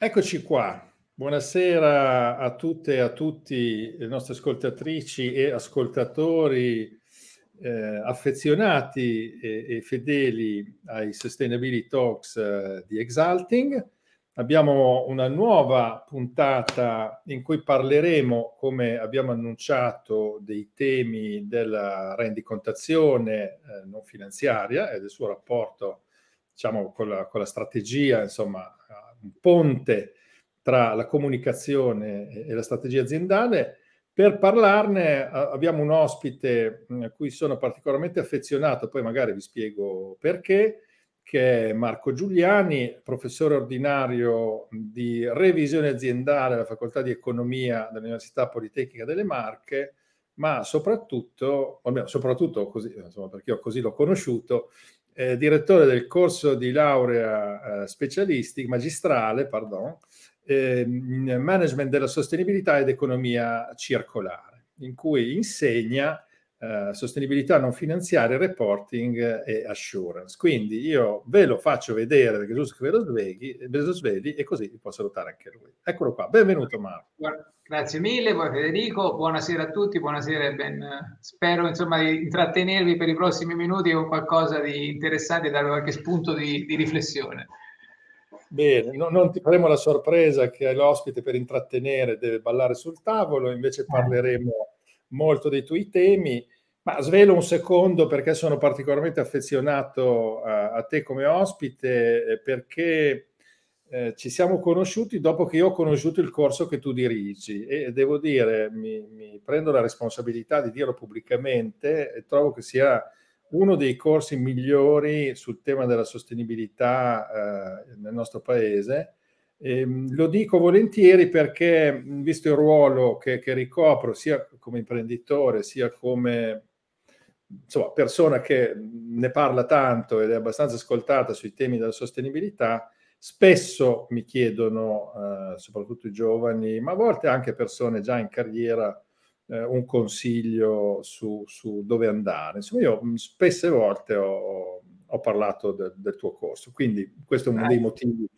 Eccoci qua. Buonasera a tutte e a tutti le nostre ascoltatrici e ascoltatori eh, affezionati e, e, fedeli ai Sustainability Talks eh, di Exalting. Abbiamo una nuova puntata in cui parleremo, come abbiamo annunciato, dei temi della rendicontazione eh, non finanziaria e del suo rapporto diciamo, con, la, con la strategia, insomma, ponte tra la comunicazione e la strategia aziendale. Per parlarne abbiamo un ospite a cui sono particolarmente affezionato, poi magari vi spiego perché, che è Marco Giuliani, professore ordinario di revisione aziendale alla Facoltà di Economia dell'Università Politecnica delle Marche, ma soprattutto, almeno soprattutto così, insomma, perché io così l'ho conosciuto, eh, direttore del corso di laurea eh, specialistica, magistrale, pardon, eh, in management della sostenibilità ed economia circolare, in cui insegna eh, sostenibilità non finanziaria, reporting e assurance. Quindi io ve lo faccio vedere perché giusto che ve lo, svegli, ve lo svegli e così vi può salutare anche lui. Eccolo qua, benvenuto Marco. Grazie mille, poi Federico, buonasera a tutti, buonasera e ben, spero insomma di intrattenervi per i prossimi minuti con qualcosa di interessante e dare qualche spunto di, di riflessione. Bene, no, non ti faremo la sorpresa che l'ospite per intrattenere deve ballare sul tavolo, invece parleremo molto dei tuoi temi, ma svelo un secondo perché sono particolarmente affezionato a, a te come ospite, perché eh, ci siamo conosciuti dopo che io ho conosciuto il corso che tu dirigi e devo dire, mi, mi prendo la responsabilità di dirlo pubblicamente e trovo che sia uno dei corsi migliori sul tema della sostenibilità eh, nel nostro paese. E, ehm, lo dico volentieri perché, visto il ruolo che, che, ricopro sia come imprenditore sia come insomma, persona che ne parla tanto ed è abbastanza ascoltata sui temi della sostenibilità, Spesso mi chiedono, eh, soprattutto i giovani, ma a volte anche persone già in carriera, eh, un consiglio su, su, dove andare. Insomma, io mm, spesse volte ho, ho parlato de, del tuo corso, quindi questo è uno dei motivi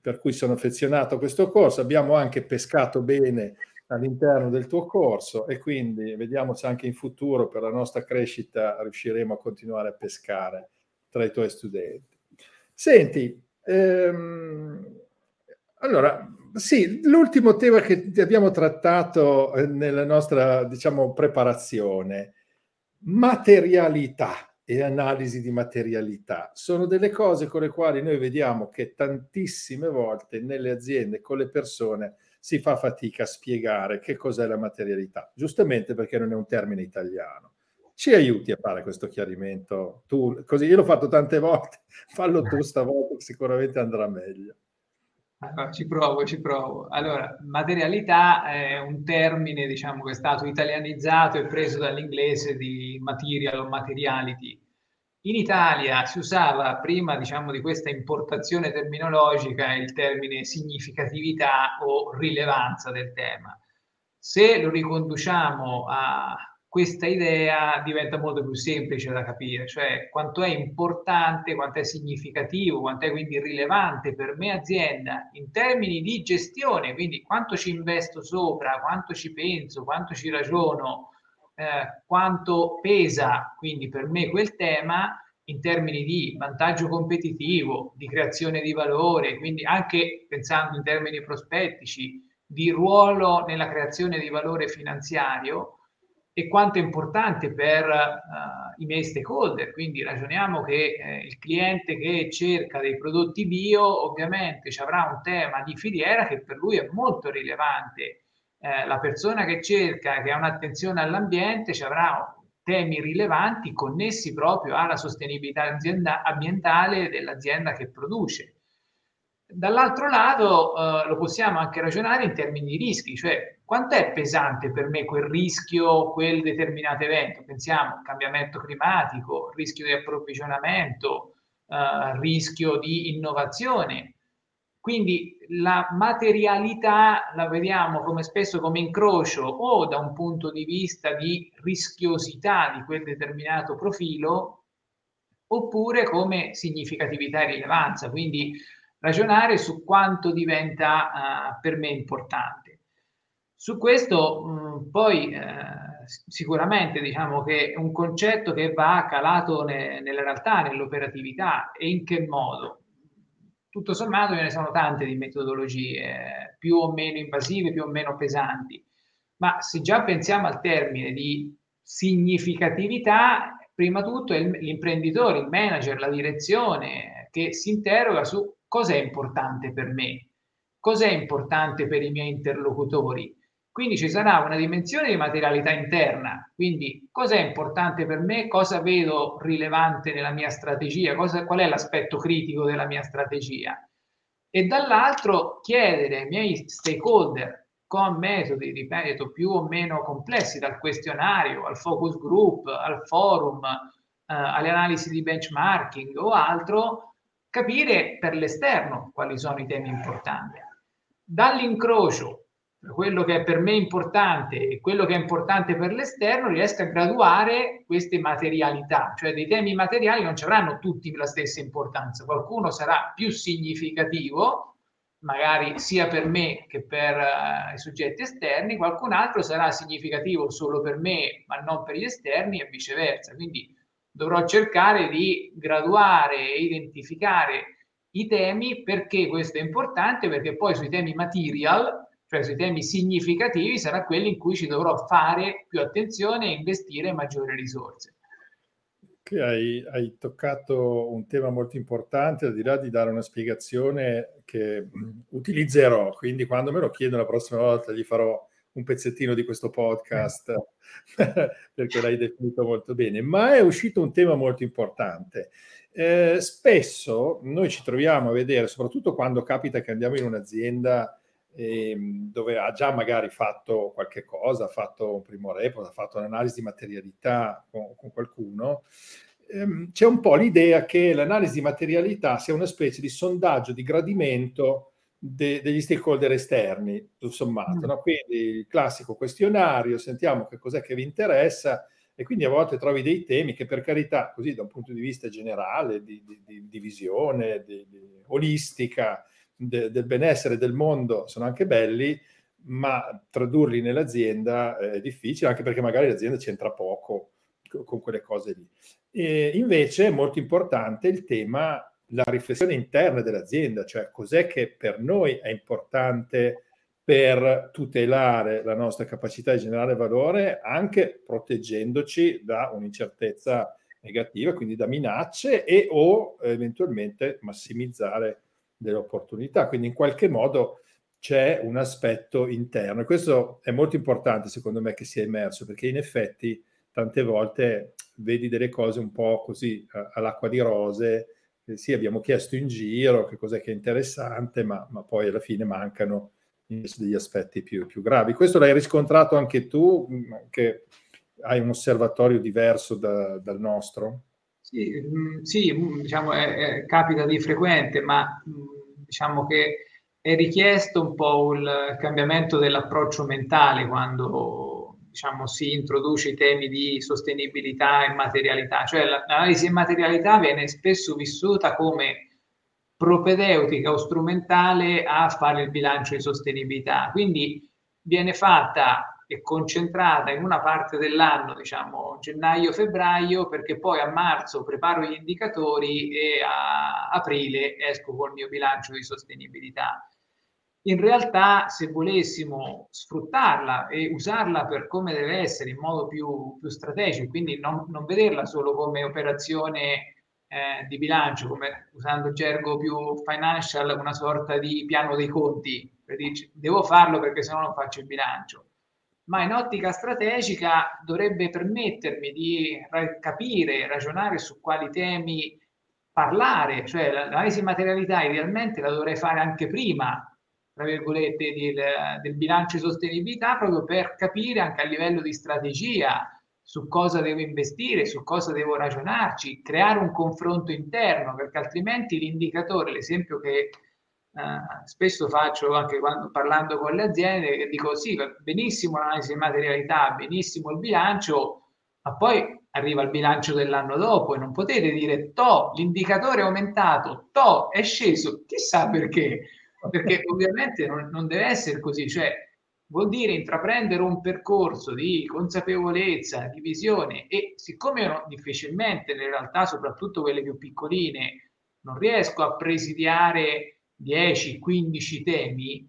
per cui sono affezionato a questo corso. Abbiamo anche pescato bene all'interno del tuo corso e quindi vediamo se anche in futuro per la nostra crescita riusciremo a continuare a pescare tra i tuoi studenti. Senti, Ehm, allora, sì, l'ultimo tema che abbiamo trattato eh, nella nostra, diciamo, preparazione, materialità e analisi di materialità, sono delle cose con le quali noi vediamo che tantissime volte nelle aziende, con le persone, si fa fatica a spiegare che cos'è la materialità, giustamente perché non è un termine italiano ci aiuti a fare questo chiarimento tu, così io l'ho fatto tante volte, fallo tu stavolta, sicuramente andrà meglio. Allora, ci provo, ci provo. Allora, materialità è un termine, diciamo, che è stato italianizzato e preso dall'inglese di material o materiality. In Italia si usava prima, diciamo, di questa importazione terminologica il termine significatività o rilevanza del tema. Se lo riconduciamo a questa idea diventa molto più semplice da capire, cioè quanto è importante, quanto è significativo, quanto è quindi rilevante per me azienda in termini di gestione, quindi quanto ci investo sopra, quanto ci penso, quanto ci ragiono, eh, quanto pesa quindi per me quel tema in termini di vantaggio competitivo, di creazione di valore, quindi anche pensando in termini prospettici, di ruolo nella creazione di valore finanziario, e quanto è importante per uh, i miei stakeholder. Quindi ragioniamo che eh, il cliente che cerca dei prodotti bio ovviamente ci avrà un tema di filiera che per lui è molto rilevante. Eh, la persona che cerca, che ha un'attenzione all'ambiente, ci avrà temi rilevanti connessi proprio alla sostenibilità azienda- ambientale dell'azienda che produce. Dall'altro lato eh, lo possiamo anche ragionare in termini di rischi, cioè quanto è pesante per me quel rischio, quel determinato evento? Pensiamo al cambiamento climatico, rischio di approvvigionamento, eh, rischio di innovazione. Quindi la materialità la vediamo come spesso come incrocio o da un punto di vista di rischiosità di quel determinato profilo oppure come significatività e rilevanza. Quindi ragionare su quanto diventa uh, per me importante. Su questo mh, poi eh, sicuramente diciamo che è un concetto che va calato ne, nella realtà, nell'operatività e in che modo. Tutto sommato ce ne sono tante di metodologie, più o meno invasive, più o meno pesanti, ma se già pensiamo al termine di significatività, prima tutto è l'imprenditore, il manager, la direzione che si interroga su cosa è importante per me, cosa è importante per i miei interlocutori. Quindi ci sarà una dimensione di materialità interna, quindi cosa è importante per me, cosa vedo rilevante nella mia strategia, cosa, qual è l'aspetto critico della mia strategia. E dall'altro chiedere ai miei stakeholder con metodi, ripeto, più o meno complessi, dal questionario al focus group, al forum, eh, alle analisi di benchmarking o altro, capire per l'esterno quali sono i temi importanti. Dall'incrocio quello che è per me importante e quello che è importante per l'esterno, riesco a graduare queste materialità, cioè dei temi materiali non ci avranno tutti la stessa importanza, qualcuno sarà più significativo, magari sia per me che per uh, i soggetti esterni, qualcun altro sarà significativo solo per me ma non per gli esterni e viceversa. Quindi dovrò cercare di graduare e identificare i temi perché questo è importante, perché poi sui temi material, cioè sui temi significativi, sarà quelli in cui ci dovrò fare più attenzione e investire maggiori risorse. Okay, hai, hai, toccato un tema molto importante, al di là di dare una spiegazione che utilizzerò, quindi quando me lo chiedo la prossima volta gli farò un pezzettino di questo podcast perché l'hai definito molto bene, ma è uscito un tema molto importante. Eh, spesso noi ci troviamo a vedere, soprattutto quando capita che andiamo in un'azienda eh, dove ha già magari fatto qualche cosa, ha fatto un primo report, ha fatto un'analisi di materialità con, con qualcuno, ehm, c'è un po' l'idea che l'analisi di materialità sia una specie di sondaggio di gradimento de, degli stakeholder esterni, tutto sommato. Mm. No? Quindi il classico questionario, sentiamo che cos'è che vi interessa e quindi a volte trovi dei temi che per carità, così da un punto di vista generale, di, di, di, di visione, di, olistica de, del benessere del mondo, sono anche belli, ma tradurli nell'azienda è difficile, anche perché magari l'azienda c'entra poco con quelle cose lì. E invece è molto importante il tema la riflessione interna dell'azienda, cioè cos'è che per noi è importante per tutelare la nostra capacità di generare valore, anche proteggendoci da un'incertezza negativa, quindi da minacce e o eventualmente massimizzare delle opportunità. Quindi in qualche modo c'è un aspetto interno e questo è molto importante secondo me che sia emerso perché in effetti tante volte vedi delle cose un po' così all'acqua di rose sì, abbiamo chiesto in giro che cos'è che è interessante, ma, ma poi alla fine mancano degli aspetti più, più, gravi. Questo l'hai riscontrato anche tu, mm, che hai un osservatorio diverso da, dal nostro? Sì, mm, sì mm, diciamo, è, è, capita di frequente, ma diciamo che è richiesto un po' il cambiamento dell'approccio mentale quando diciamo, si introduce i temi di sostenibilità e materialità, cioè l'analisi di materialità viene spesso vissuta come propedeutica o strumentale a fare il bilancio di sostenibilità, quindi viene fatta e concentrata in una parte dell'anno, diciamo gennaio-febbraio, perché poi a marzo preparo gli indicatori e a aprile esco col mio bilancio di sostenibilità. In realtà se volessimo sfruttarla e usarla per come deve essere in modo più, più strategico, quindi non, non, vederla solo come operazione eh, di bilancio, come usando il gergo più financial, una sorta di piano dei conti, per dirci devo farlo perché se no non faccio il bilancio, ma in ottica strategica dovrebbe permettermi di capire, ragionare su quali temi parlare, cioè l'analisi materialità idealmente la dovrei fare anche prima tra virgolette, del, del bilancio di sostenibilità proprio per capire anche a livello di strategia su cosa devo investire, su cosa devo ragionarci, creare un confronto interno, perché altrimenti l'indicatore, l'esempio che Uh, spesso faccio anche quando parlando con le aziende, dico sì, benissimo l'analisi di materialità, benissimo il bilancio, ma poi arriva il bilancio dell'anno dopo e non potete dire to, l'indicatore è aumentato, to, è sceso, chissà perché, perché ovviamente non, non deve essere così, cioè vuol dire intraprendere un percorso di consapevolezza, di visione e siccome io difficilmente nelle realtà, soprattutto quelle più piccoline, non riesco a presidiare 10-15 temi,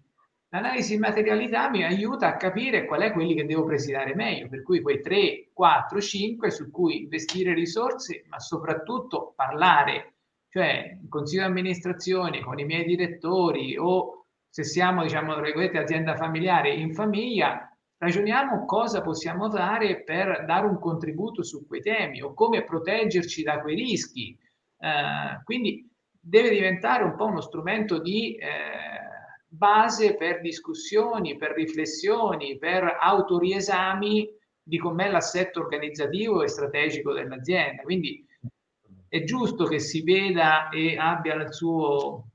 L'analisi di materialità mi aiuta a capire qual è quelli che devo presidiare meglio, per cui quei 3, 4, 5 su cui investire risorse, ma soprattutto parlare, cioè in consiglio di amministrazione con i miei direttori o se siamo, diciamo, azienda familiare in famiglia, ragioniamo cosa possiamo fare per dare un contributo su quei temi o come proteggerci da quei rischi. Eh, quindi deve diventare un po' uno strumento di... Eh, base per discussioni, per riflessioni, per autoriesami di com'è l'assetto organizzativo e strategico dell'azienda. Quindi è giusto che si veda e abbia il suo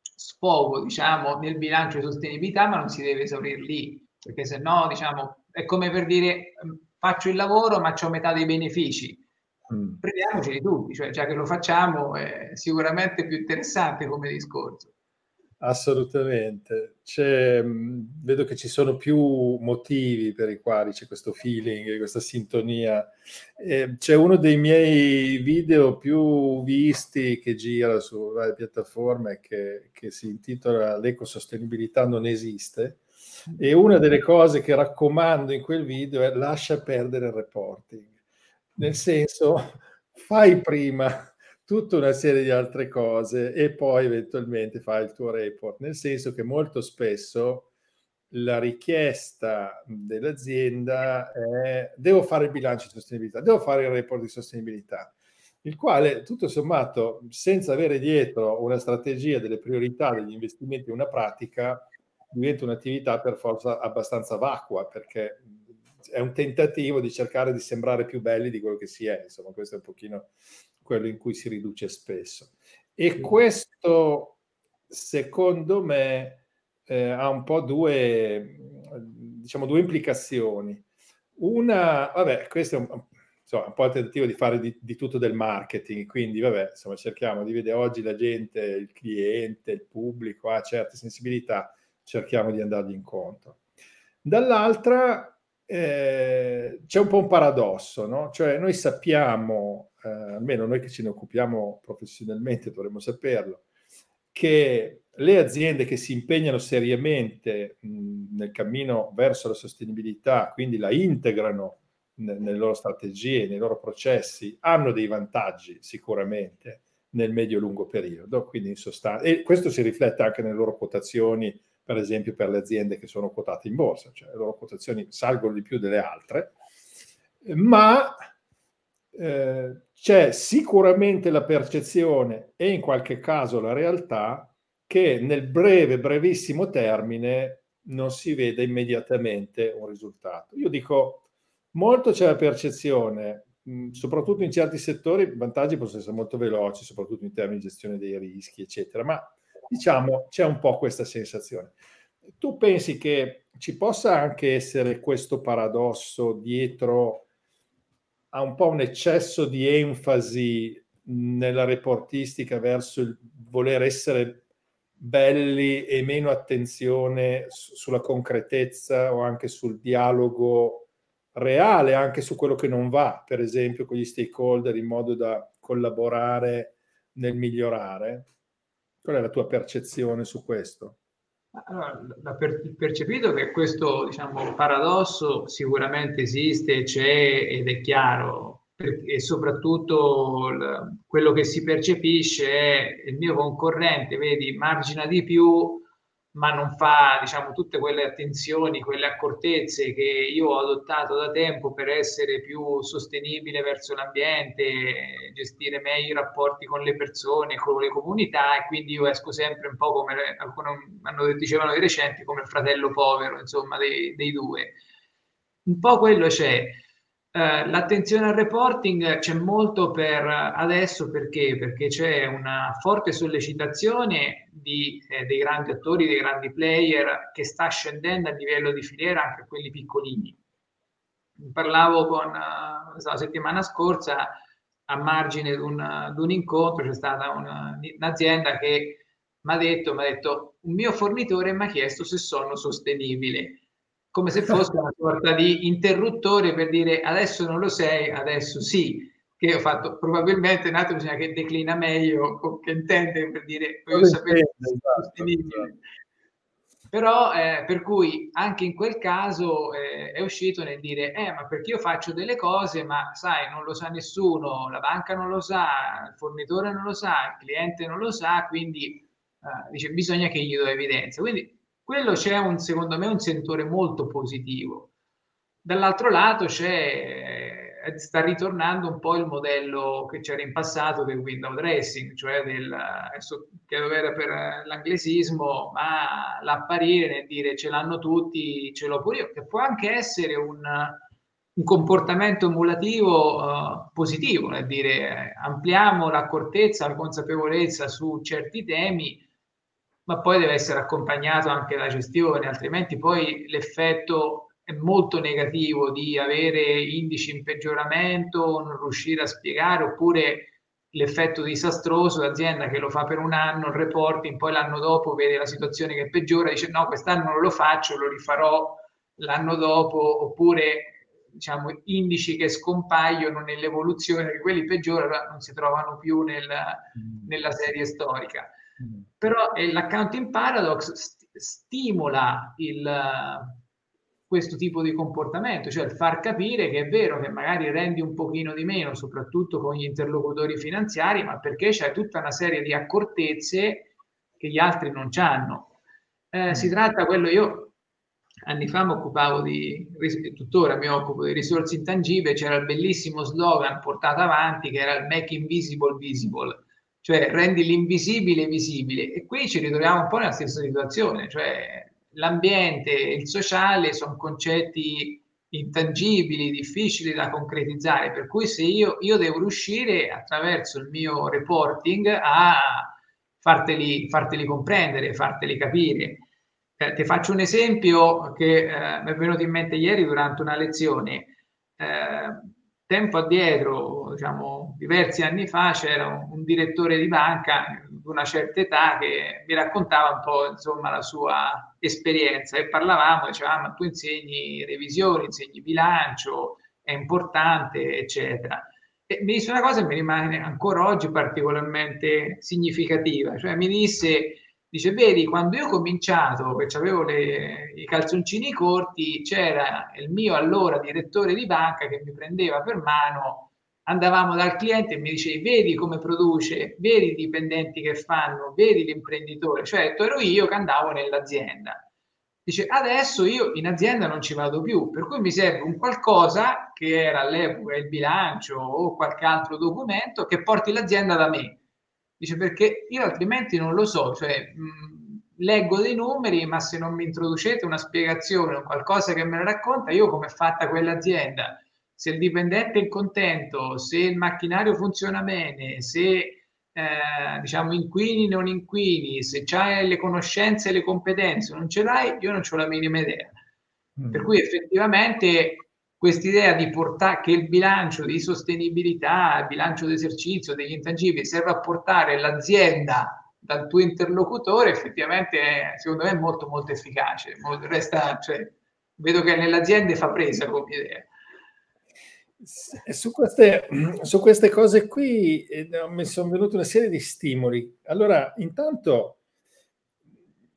sfogo, diciamo, nel bilancio di sostenibilità, ma non si deve esaurire lì, perché se no, diciamo, è come per dire faccio il lavoro ma ho metà dei benefici. Mm. Prendiamoci di tutti, cioè già che lo facciamo è sicuramente più interessante come discorso. Assolutamente. C'è, vedo che ci sono più motivi per i quali c'è questo feeling, questa sintonia. Eh, c'è uno dei miei video più visti che gira su varie piattaforme che, che si intitola L'ecosostenibilità non esiste. E una delle cose che raccomando in quel video è lascia perdere il reporting. Nel senso, fai prima tutta una serie di altre cose e poi eventualmente fai il tuo report, nel senso che molto spesso la richiesta dell'azienda è devo fare il bilancio di sostenibilità, devo fare il report di sostenibilità, il quale tutto sommato senza avere dietro una strategia delle priorità degli investimenti, una pratica, diventa un'attività per forza abbastanza vacua perché è un tentativo di cercare di sembrare più belli di quello che si è, insomma questo è un pochino quello in cui si riduce spesso. E questo, secondo me, eh, ha un po' due, diciamo, due implicazioni. Una, vabbè, questo è un, insomma, un po' il tentativo di fare di, di, tutto del marketing, quindi vabbè, insomma, cerchiamo di vedere oggi la gente, il cliente, il pubblico ha certe sensibilità, cerchiamo di andargli incontro. Dall'altra eh, c'è un po' un paradosso, no? Cioè noi sappiamo eh, almeno noi che ce ne occupiamo professionalmente dovremmo saperlo, che le aziende che si impegnano seriamente mh, nel cammino verso la sostenibilità, quindi la integrano ne, nelle loro strategie, nei loro processi, hanno dei vantaggi sicuramente nel medio-lungo periodo. Quindi in sostanza, e questo si riflette anche nelle loro quotazioni, per esempio per le aziende che sono quotate in borsa, cioè le loro quotazioni salgono di più delle altre, ma eh, c'è sicuramente la percezione e in qualche caso la realtà che nel breve, brevissimo termine non si vede immediatamente un risultato. Io dico, molto c'è la percezione, mh, soprattutto in certi settori, i vantaggi possono essere molto veloci, soprattutto in termini di gestione dei rischi, eccetera, ma diciamo c'è un po' questa sensazione. Tu pensi che ci possa anche essere questo paradosso dietro ha un po' un eccesso di enfasi nella reportistica verso il voler essere belli e meno attenzione sulla concretezza o anche sul dialogo reale, anche su quello che non va, per esempio con gli stakeholder in modo da collaborare nel migliorare. Qual è la tua percezione su questo? Allora, da per, percepito che questo diciamo, paradosso sicuramente esiste, c'è ed è chiaro, e soprattutto l, quello che si percepisce è il mio concorrente, vedi, margina di più, ma non fa diciamo, tutte quelle attenzioni, quelle accortezze che io ho adottato da tempo per essere più sostenibile verso l'ambiente, gestire meglio i rapporti con le persone, con le comunità e quindi io esco sempre un po' come alcuni hanno, dicevano di recenti, come il fratello povero, insomma, dei, dei due. Un po' quello c'è. Eh, l'attenzione al reporting c'è molto per adesso perché? Perché c'è una forte sollecitazione di, eh, dei grandi attori, dei grandi player che sta scendendo a livello di filiera anche a quelli piccolini. parlavo con la settimana scorsa a margine di un, di un incontro, c'è stata una, un'azienda che mi ha detto, detto, un mio fornitore mi ha chiesto se sono sostenibile, come se fosse una sorta di interruttore per dire adesso non lo sei, adesso sì, che ho fatto probabilmente un altro bisogna che declina meglio, che intende per dire voglio sapere esatto. Esatto. Però eh, per cui anche in quel caso eh, è uscito nel dire, eh, ma perché io faccio delle cose, ma sai, non lo sa nessuno, la banca non lo sa, il fornitore non lo sa, il cliente non lo sa, quindi eh, dice, bisogna che gli do evidenza. Quindi quello c'è un, secondo me, un sentore molto positivo. Dall'altro lato c'è eh, sta ritornando un po' il modello che c'era in passato del window dressing, cioè del, chiedo vera per l'anglesismo, ma l'apparire nel dire ce l'hanno tutti, ce l'ho pure io, che può anche essere un, un comportamento emulativo uh, positivo, nel dire eh, ampliamo l'accortezza, la consapevolezza su certi temi, ma poi deve essere accompagnato anche da gestione, altrimenti poi l'effetto è molto negativo di avere indici in peggioramento, non riuscire a spiegare, oppure l'effetto disastroso, l'azienda che lo fa per un anno, il reporting, poi l'anno dopo vede la situazione che peggiora, dice no, quest'anno non lo faccio, lo rifarò l'anno dopo, oppure diciamo indici che scompaiono nell'evoluzione, che quelli peggiorano, non si trovano più nel, mm. nella serie storica. Mm. Però eh, l'accounting paradox st- stimola il questo tipo di comportamento, cioè il far capire che è vero che magari rendi un pochino di meno, soprattutto con gli interlocutori finanziari, ma perché c'è tutta una serie di accortezze che gli altri non hanno. Eh, si mm. tratta quello io anni fa mi occupavo di, tuttora mi occupo di risorse intangibili, c'era il bellissimo slogan portato avanti che era il make invisible visible, cioè rendi l'invisibile visibile e qui ci ritroviamo un po' nella stessa situazione, cioè l'ambiente e il sociale sono concetti intangibili, difficili da concretizzare, per cui se io, io devo riuscire attraverso il mio reporting a farteli, farteli comprendere, farteli capire. Eh, ti faccio un esempio che eh, mi è venuto in mente ieri durante una lezione. Eh, tempo addietro, diciamo diversi anni fa, c'era un, direttore di banca una certa età che mi raccontava un po' insomma la sua esperienza e parlavamo, diceva ah, ma tu insegni revisioni, insegni bilancio, è importante, eccetera. E mi disse una cosa che mi rimane ancora oggi particolarmente significativa, cioè mi disse, dice, vedi, quando io ho cominciato, che avevo le, i calzoncini corti, c'era il mio allora direttore di banca che mi prendeva per mano andavamo dal cliente e mi dicevi vedi come produce, vedi i dipendenti che fanno, vedi l'imprenditore, cioè ero io che andavo nell'azienda. Dice adesso io in azienda non ci vado più, per cui mi serve un qualcosa che era all'epoca il bilancio o qualche altro documento che porti l'azienda da me. Dice perché io altrimenti non lo so, cioè mh, leggo dei numeri, ma se non mi introducete una spiegazione o qualcosa che me la racconta, io come è fatta quell'azienda? Se il dipendente è contento, se il macchinario funziona bene, se eh, diciamo inquini non inquini, se hai le conoscenze e le competenze, non ce l'hai, io non ho la minima idea. Mm. Per cui effettivamente quest'idea di portare che il bilancio di sostenibilità, il bilancio d'esercizio degli intangibili serve a portare l'azienda dal tuo interlocutore, effettivamente secondo me è molto molto efficace. Resta, cioè, vedo che nelle aziende fa presa come idea. Su queste, su queste, cose qui eh, mi sono venute una serie di stimoli. Allora, intanto,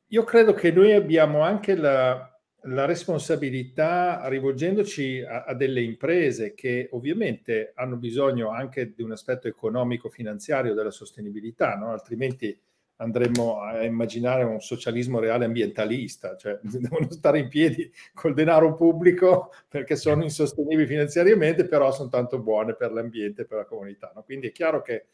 io credo che noi abbiamo anche la, la responsabilità, rivolgendoci a, a, delle imprese che ovviamente hanno bisogno anche di un aspetto economico-finanziario della sostenibilità, no? altrimenti andremmo a immaginare un socialismo reale ambientalista, cioè devono stare in piedi col denaro pubblico perché sono insostenibili finanziariamente, però sono tanto buone per l'ambiente e per la comunità. No? Quindi è chiaro che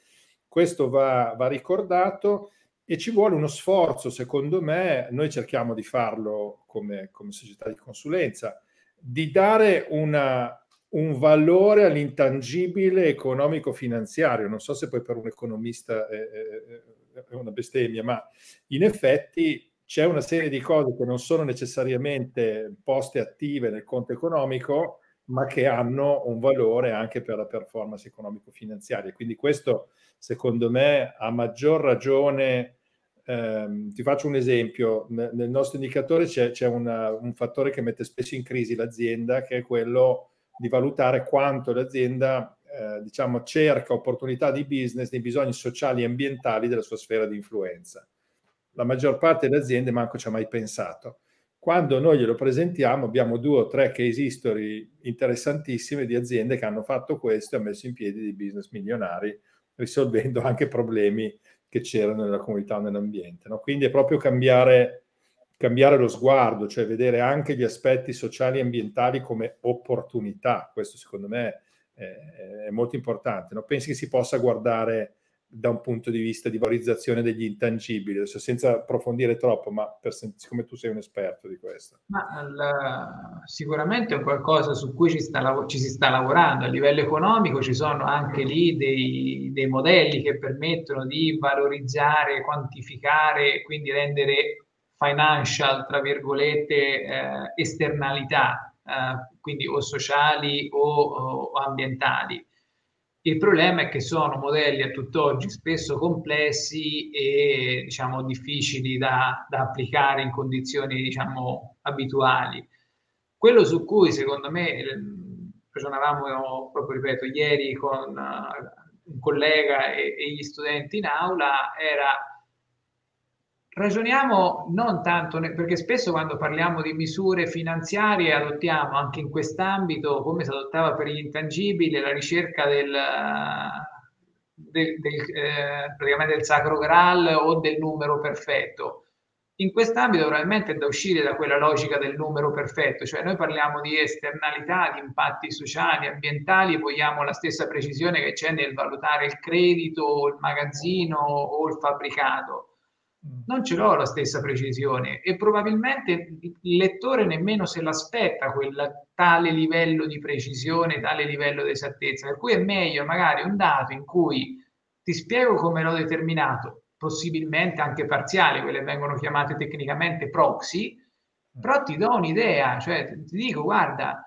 questo va, va, ricordato e ci vuole uno sforzo, secondo me, noi cerchiamo di farlo come, come società di consulenza, di dare una, un valore all'intangibile economico-finanziario. Non so se poi per un economista... Eh, eh, è una bestemmia, ma in effetti c'è una serie di cose che non sono necessariamente poste attive nel conto economico ma che hanno un valore anche per la performance economico-finanziaria. Quindi questo, secondo me, a maggior ragione, ehm, ti faccio un esempio, nel nostro indicatore c'è, c'è una, un fattore che mette spesso in crisi l'azienda, che è quello di valutare quanto l'azienda eh, diciamo, cerca opportunità di business nei bisogni sociali e ambientali della sua sfera di influenza. La maggior parte delle aziende manco ci ha mai pensato quando noi glielo presentiamo abbiamo due o tre case history interessantissime di aziende che hanno fatto questo e hanno messo in piedi dei business milionari, risolvendo anche problemi che c'erano nella comunità o nell'ambiente. No? Quindi è proprio cambiare, cambiare lo sguardo, cioè vedere anche gli aspetti sociali e ambientali come opportunità. Questo secondo me è, molto importante. No? Pensi che si possa guardare da un punto di vista di valorizzazione degli intangibili, adesso senza approfondire troppo, ma per, siccome tu sei un esperto di questo. La, sicuramente è qualcosa su cui ci, sta, ci, si sta lavorando. A livello economico ci sono anche lì dei, dei modelli che permettono di valorizzare, quantificare, quindi rendere financial, tra virgolette, eh, esternalità, eh, quindi o sociali o, o ambientali il problema è che sono modelli a tutt'oggi spesso complessi e diciamo, difficili da, da applicare in condizioni diciamo, abituali. Quello su cui secondo me ragionavamo proprio, ripeto, ieri con uh, un collega e, e gli studenti in aula era Ragioniamo non tanto, perché spesso quando parliamo di misure finanziarie adottiamo anche in quest'ambito, come si adottava per gli intangibili, la ricerca del, del, del, eh, praticamente del sacro graal o del numero perfetto. In quest'ambito probabilmente è da uscire da quella logica del numero perfetto, cioè noi parliamo di esternalità, di impatti sociali, ambientali e vogliamo la stessa precisione che c'è nel valutare il credito, il magazzino o il fabbricato non ce l'ho la stessa precisione e probabilmente il lettore nemmeno se l'aspetta quel tale livello di precisione, tale livello di esattezza, per cui è meglio magari un dato in cui ti spiego come l'ho determinato, possibilmente anche parziale, quelle vengono chiamate tecnicamente proxy, però ti do un'idea, cioè ti dico guarda,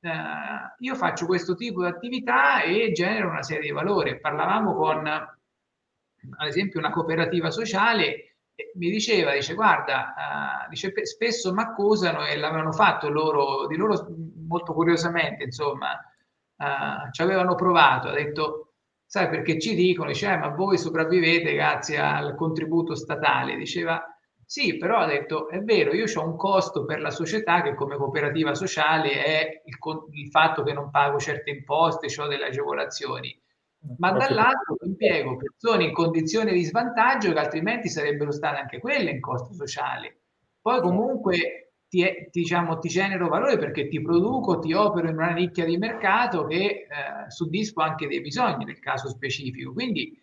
eh, io faccio questo tipo di attività e genero una serie di valori. Parlavamo con, ad esempio, una cooperativa sociale mi diceva, dice, guarda, uh, dice, spesso mi accusano e l'avevano fatto loro, di loro molto curiosamente, insomma, uh, ci avevano provato, ha detto, sai perché ci dicono, dice, eh, ma voi sopravvivete grazie al contributo statale, diceva, sì, però ha detto, è vero, io ho un costo per la società che come cooperativa sociale è il, il fatto che non pago certe imposte, ho delle agevolazioni ma dall'altro impiego persone in condizione di svantaggio che altrimenti sarebbero state anche quelle in costo sociale. Poi comunque ti, diciamo, ti genero valore perché ti produco, ti opero in una nicchia di mercato che eh, soddisfa anche dei bisogni nel caso specifico. Quindi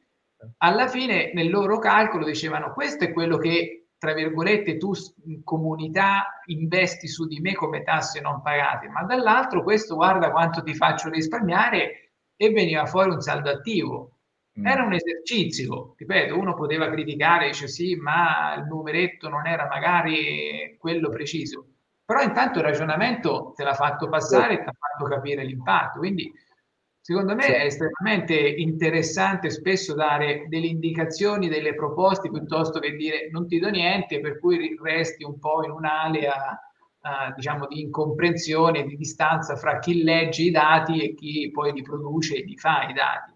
alla fine nel loro calcolo dicevano questo è quello che tra virgolette tu in comunità investi su di me come tasse non pagate, ma dall'altro questo guarda quanto ti faccio risparmiare e veniva fuori un saldo attivo. Mm. Era un esercizio, ripeto, uno poteva criticare, dice sì, ma il numeretto non era magari quello preciso, però intanto il ragionamento te l'ha fatto passare e ti ha fatto capire l'impatto, quindi secondo me è estremamente interessante spesso dare delle indicazioni, delle proposte, piuttosto che dire non ti do niente, per cui resti un po' in un'alea uh, diciamo, di incomprensione, di distanza fra chi legge i dati e chi poi li produce e li fa i dati.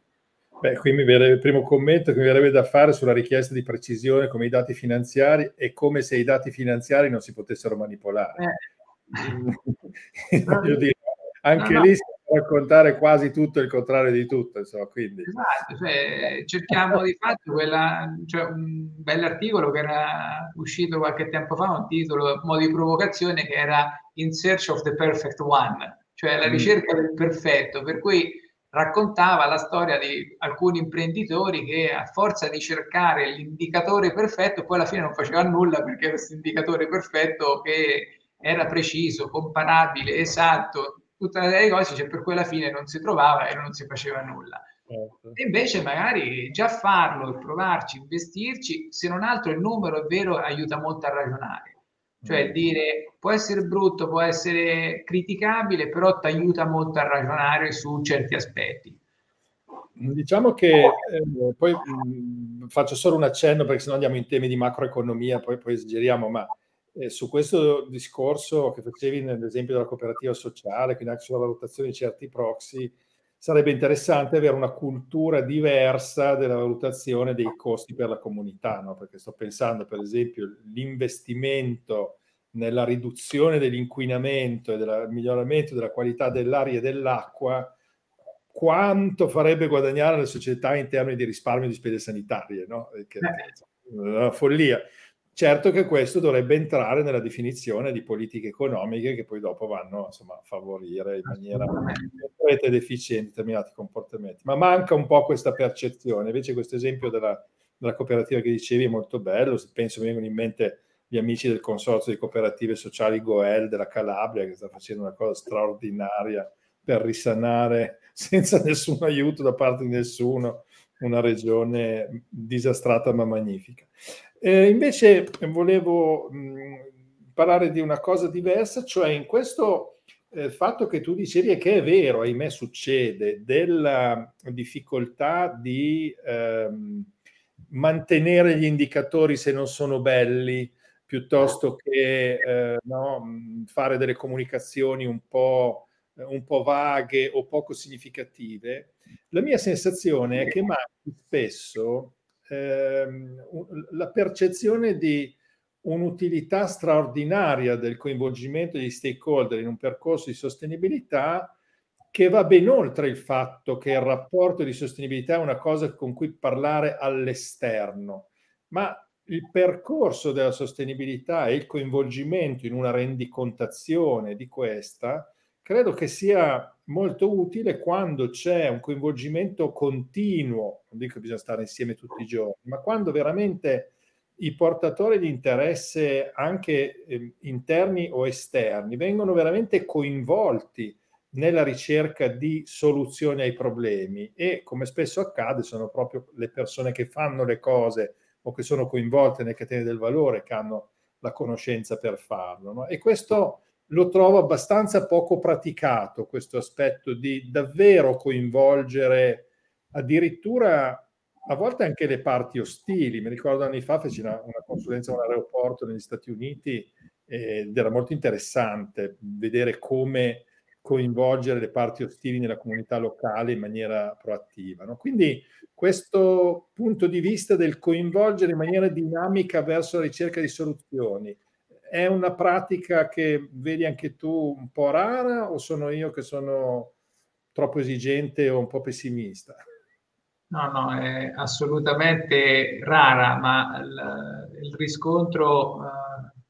Beh, qui mi verrebbe il primo commento che mi verrebbe da fare sulla richiesta di precisione come i dati finanziari è come se i dati finanziari non si potessero manipolare. Eh. Dire, anche no, no. lì raccontare quasi tutto il contrario di tutto. Insomma, quindi. Esatto, cioè, cerchiamo di fatto quella, cioè, un bell'articolo che era uscito qualche tempo fa, un titolo, modo di provocazione, che era In Search of the Perfect One, cioè la mm. ricerca mm. del perfetto, per cui raccontava la storia di alcuni imprenditori che a forza di cercare l'indicatore perfetto poi alla fine non faceva nulla perché questo indicatore perfetto che era preciso, comparabile, esatto, tutta una serie di cose, cioè per quella fine non si trovava e non si faceva nulla. Certo. E invece magari già farlo, provarci, investirci, se non altro il numero è vero, aiuta molto a ragionare. Cioè mm. dire può essere brutto, può essere criticabile, però ti aiuta molto a ragionare su certi aspetti. Diciamo che eh, poi mh, mm, faccio solo un accenno perché sennò andiamo in temi di macroeconomia, poi, poi esageriamo, ma eh, su questo discorso che facevi nell'esempio della cooperativa sociale, quindi anche sulla valutazione di certi proxy, sarebbe interessante avere una cultura diversa della valutazione dei costi per la comunità, no? perché sto pensando per esempio l'investimento nella riduzione dell'inquinamento e del miglioramento della qualità dell'aria e dell'acqua, quanto farebbe guadagnare le società in termini di risparmio di spese sanitarie, no? Che, è una follia. Certo che questo dovrebbe entrare nella definizione di politiche economiche che poi dopo vanno insomma, a favorire in maniera concreta efficiente determinati comportamenti. Ma manca un po' questa percezione. Invece questo esempio della, della cooperativa che dicevi è molto bello. Penso mi vengono in mente gli amici del Consorzio di Cooperative Sociali Goel della Calabria che sta facendo una cosa straordinaria per risanare senza nessun aiuto da parte di nessuno una regione disastrata ma magnifica. Eh, invece volevo mh, parlare di una cosa diversa, cioè in questo eh, fatto che tu dicevi e che è vero, ahimè succede, della difficoltà di ehm, mantenere gli indicatori se non sono belli, piuttosto che eh, no, fare delle comunicazioni un po', un po' vaghe o poco significative, la mia sensazione è che manchi spesso ehm, la percezione di un'utilità straordinaria del coinvolgimento degli stakeholder in un percorso di sostenibilità che va ben oltre il fatto che il rapporto di sostenibilità è una cosa con cui parlare all'esterno, ma il percorso della sostenibilità e il coinvolgimento in una rendicontazione di questa credo che sia molto utile quando c'è un coinvolgimento continuo, non dico che bisogna stare insieme tutti i giorni, ma quando veramente i portatori di interesse anche eh, interni o esterni vengono veramente coinvolti nella ricerca di soluzioni ai problemi e come spesso accade sono proprio le persone che fanno le cose o che sono coinvolte nelle catene del valore che hanno la conoscenza per farlo. No? E questo lo trovo abbastanza poco praticato, questo aspetto di davvero coinvolgere addirittura a volte anche le parti ostili. Mi ricordo anni fa feci una, una consulenza aeroporto negli Stati Uniti ed era molto interessante vedere come coinvolgere le parti ostili nella comunità locale in maniera proattiva. No? Quindi questo punto di vista del coinvolgere in maniera dinamica verso la ricerca di soluzioni, è una pratica che vedi anche tu un po' rara o sono io che sono troppo esigente o un po' pessimista? No, no, è assolutamente rara, ma il, il riscontro, uh,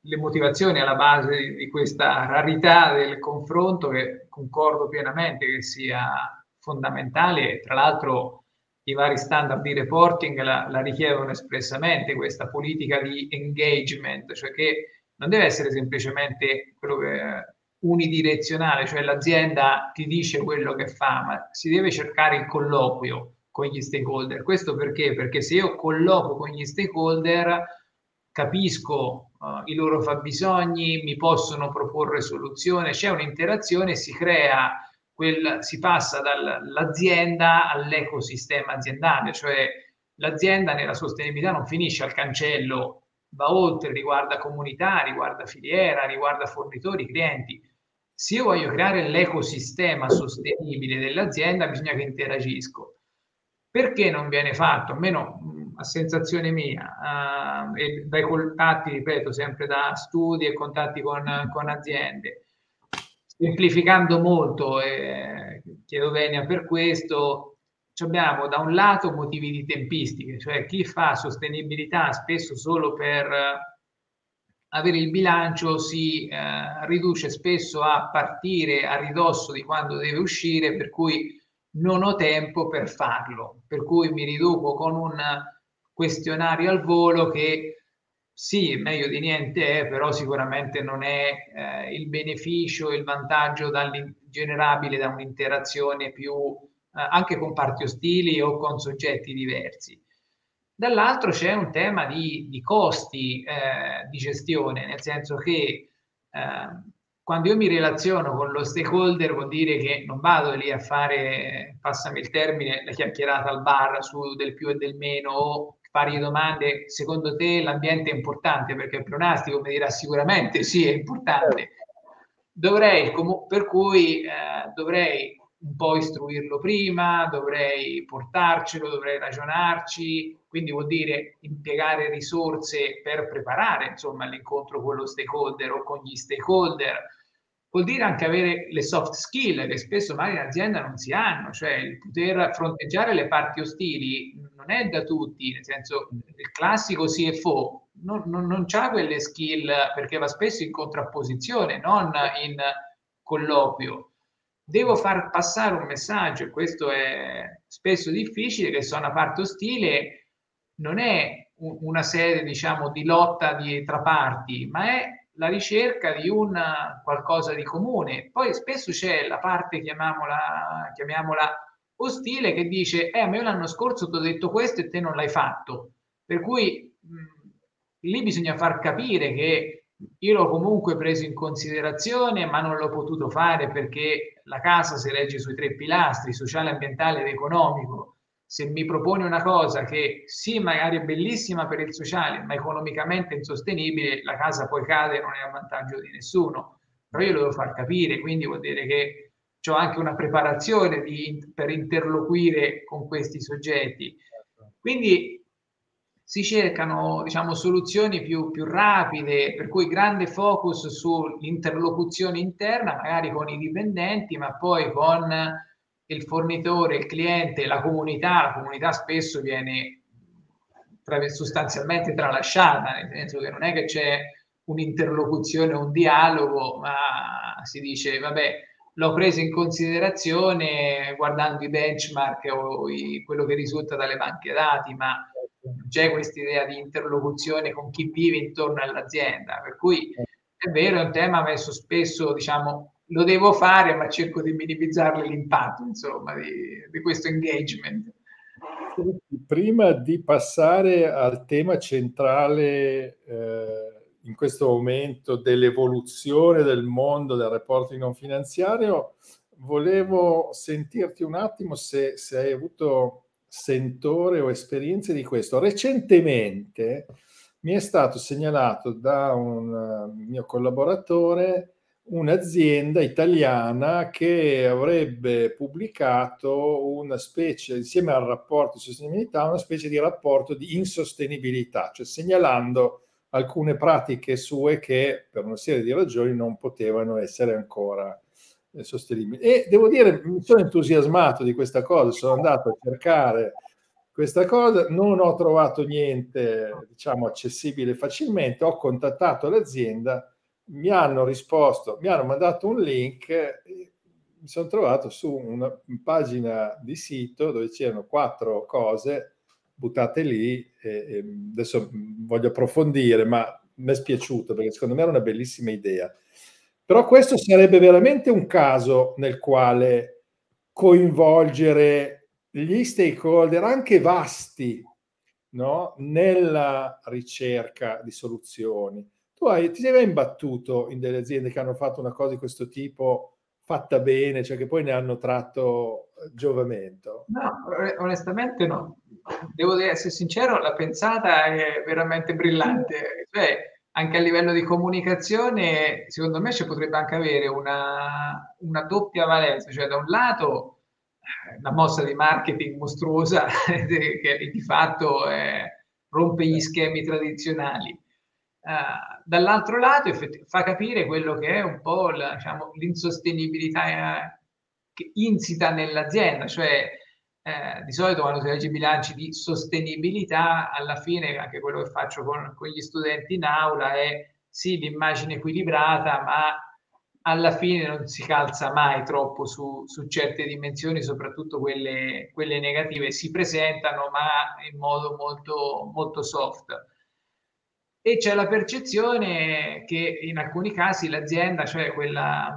le motivazioni alla base di, questa rarità del confronto, che concordo pienamente che sia fondamentale, tra l'altro i vari standard di reporting la, la, richiedono espressamente questa politica di engagement, cioè che non deve essere semplicemente quello che unidirezionale, cioè l'azienda ti dice quello che fa, ma si deve cercare il colloquio con gli stakeholder. Questo perché? Perché se io colloquio con gli stakeholder, capisco uh, i loro fabbisogni, mi possono proporre soluzioni, c'è un'interazione, si crea quel, si passa dall'azienda all'ecosistema aziendale, cioè l'azienda nella sostenibilità non finisce al cancello, va oltre, riguarda comunità, riguarda filiera, riguarda fornitori, clienti. Se io voglio creare l'ecosistema sostenibile dell'azienda, bisogna che interagisco. Perché non viene fatto? Almeno a sensazione mia, uh, e dai contatti, ripeto, sempre da studi e contatti con, con aziende semplificando molto, eh, chiedo venia per questo, abbiamo da un lato motivi di tempistiche, cioè chi fa sostenibilità spesso solo per avere il bilancio si eh, riduce spesso a partire a ridosso di quando deve uscire, per cui non ho tempo per farlo, per cui mi riduco con un questionario al volo che sì, meglio di niente è, però sicuramente non è eh, il beneficio, il vantaggio generabile da un'interazione più eh, anche con parti ostili o con soggetti diversi. Dall'altro c'è un tema di, di costi eh, di gestione, nel senso che eh, quando io mi relaziono con lo stakeholder vuol dire che non vado lì a fare, passami il termine, la chiacchierata al bar su del più e del meno o fare domande, secondo te l'ambiente è importante perché il pronostico mi dirà sicuramente sì, è importante. Dovrei, per cui eh, dovrei un po' istruirlo prima, dovrei portarcelo, dovrei ragionarci, quindi vuol dire impiegare risorse per preparare insomma l'incontro con lo stakeholder o con gli stakeholder. Vuol dire anche avere le soft skill che spesso magari in azienda non si hanno, cioè il poter fronteggiare le parti ostili non è da tutti, nel senso il classico CFO non, non, non ha quelle skill perché va spesso in contrapposizione, non in colloquio. Devo far passare un messaggio, e questo è spesso difficile, che se una parte ostile non è una serie diciamo di lotta di, tra parti, ma è la ricerca di un qualcosa di comune. Poi spesso c'è la parte, chiamiamola, chiamiamola ostile, che dice, eh, ma io l'anno scorso ti ho detto questo e te non l'hai fatto. Per cui mh, lì bisogna far capire che io l'ho comunque preso in considerazione, ma non l'ho potuto fare perché la casa si regge sui tre pilastri, sociale, ambientale ed economico. Se mi propone una cosa che sì, magari è bellissima per il sociale, ma economicamente insostenibile, la casa poi cade e non è a vantaggio di nessuno. Però io lo devo far capire, quindi vuol dire che ho anche una preparazione di, per interloquire con questi soggetti. Quindi si cercano diciamo, soluzioni più, più rapide, per cui grande focus sull'interlocuzione interna, magari con i dipendenti, ma poi con il fornitore, il cliente, la comunità. La comunità spesso viene sostanzialmente tralasciata, nel senso che non è che c'è un'interlocuzione, un dialogo, ma si dice, vabbè, l'ho preso in considerazione guardando i benchmark o i, quello che risulta dalle banche dati, ma c'è questa idea di interlocuzione con chi vive intorno all'azienda, per cui è vero, è un tema messo spesso, diciamo, lo devo fare, ma cerco di minimizzarle l'impatto, insomma, di, di questo engagement. Prima di passare al tema centrale eh, in questo momento dell'evoluzione del mondo del reporting non finanziario, volevo sentirti un attimo se, se hai avuto sentore o esperienze di questo. Recentemente mi è stato segnalato da un eh, mio collaboratore un'azienda italiana che avrebbe pubblicato una specie, insieme al rapporto di sostenibilità, una specie di rapporto di insostenibilità, cioè segnalando alcune pratiche sue che per una serie di ragioni non potevano essere ancora sostenibili. E devo dire, mi sono entusiasmato di questa cosa, sono andato a cercare questa cosa, non ho trovato niente, diciamo, accessibile facilmente, ho contattato l'azienda, mi hanno risposto, mi hanno mandato un link, mi sono trovato su una pagina di sito dove c'erano quattro cose buttate lì, e, e adesso voglio approfondire, ma mi è spiaciuto perché secondo me era una bellissima idea. Però questo sarebbe veramente un caso nel quale coinvolgere gli stakeholder, anche vasti, no? nella ricerca di soluzioni. Tu hai, ti sei mai imbattuto in delle aziende che hanno fatto una cosa di questo tipo fatta bene, cioè che poi ne hanno tratto giovamento? No, onestamente no. Devo essere sincero, la pensata è veramente brillante. Cioè, anche a livello di comunicazione, secondo me ci potrebbe anche avere una, una doppia valenza, cioè da un lato eh, una mossa di marketing mostruosa che di fatto eh, rompe gli schemi tradizionali. Uh, dall'altro lato fa capire quello che è un po' la, diciamo, l'insostenibilità eh, insita nell'azienda, cioè eh, di solito quando si legge i bilanci di sostenibilità, alla fine anche quello che faccio con, con gli studenti in aula è sì, l'immagine equilibrata, ma alla fine non si calza mai troppo su, su certe dimensioni, soprattutto quelle, quelle, negative, si presentano ma in modo molto, molto soft. E c'è la percezione che in alcuni casi l'azienda, cioè quella